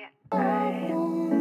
I, I...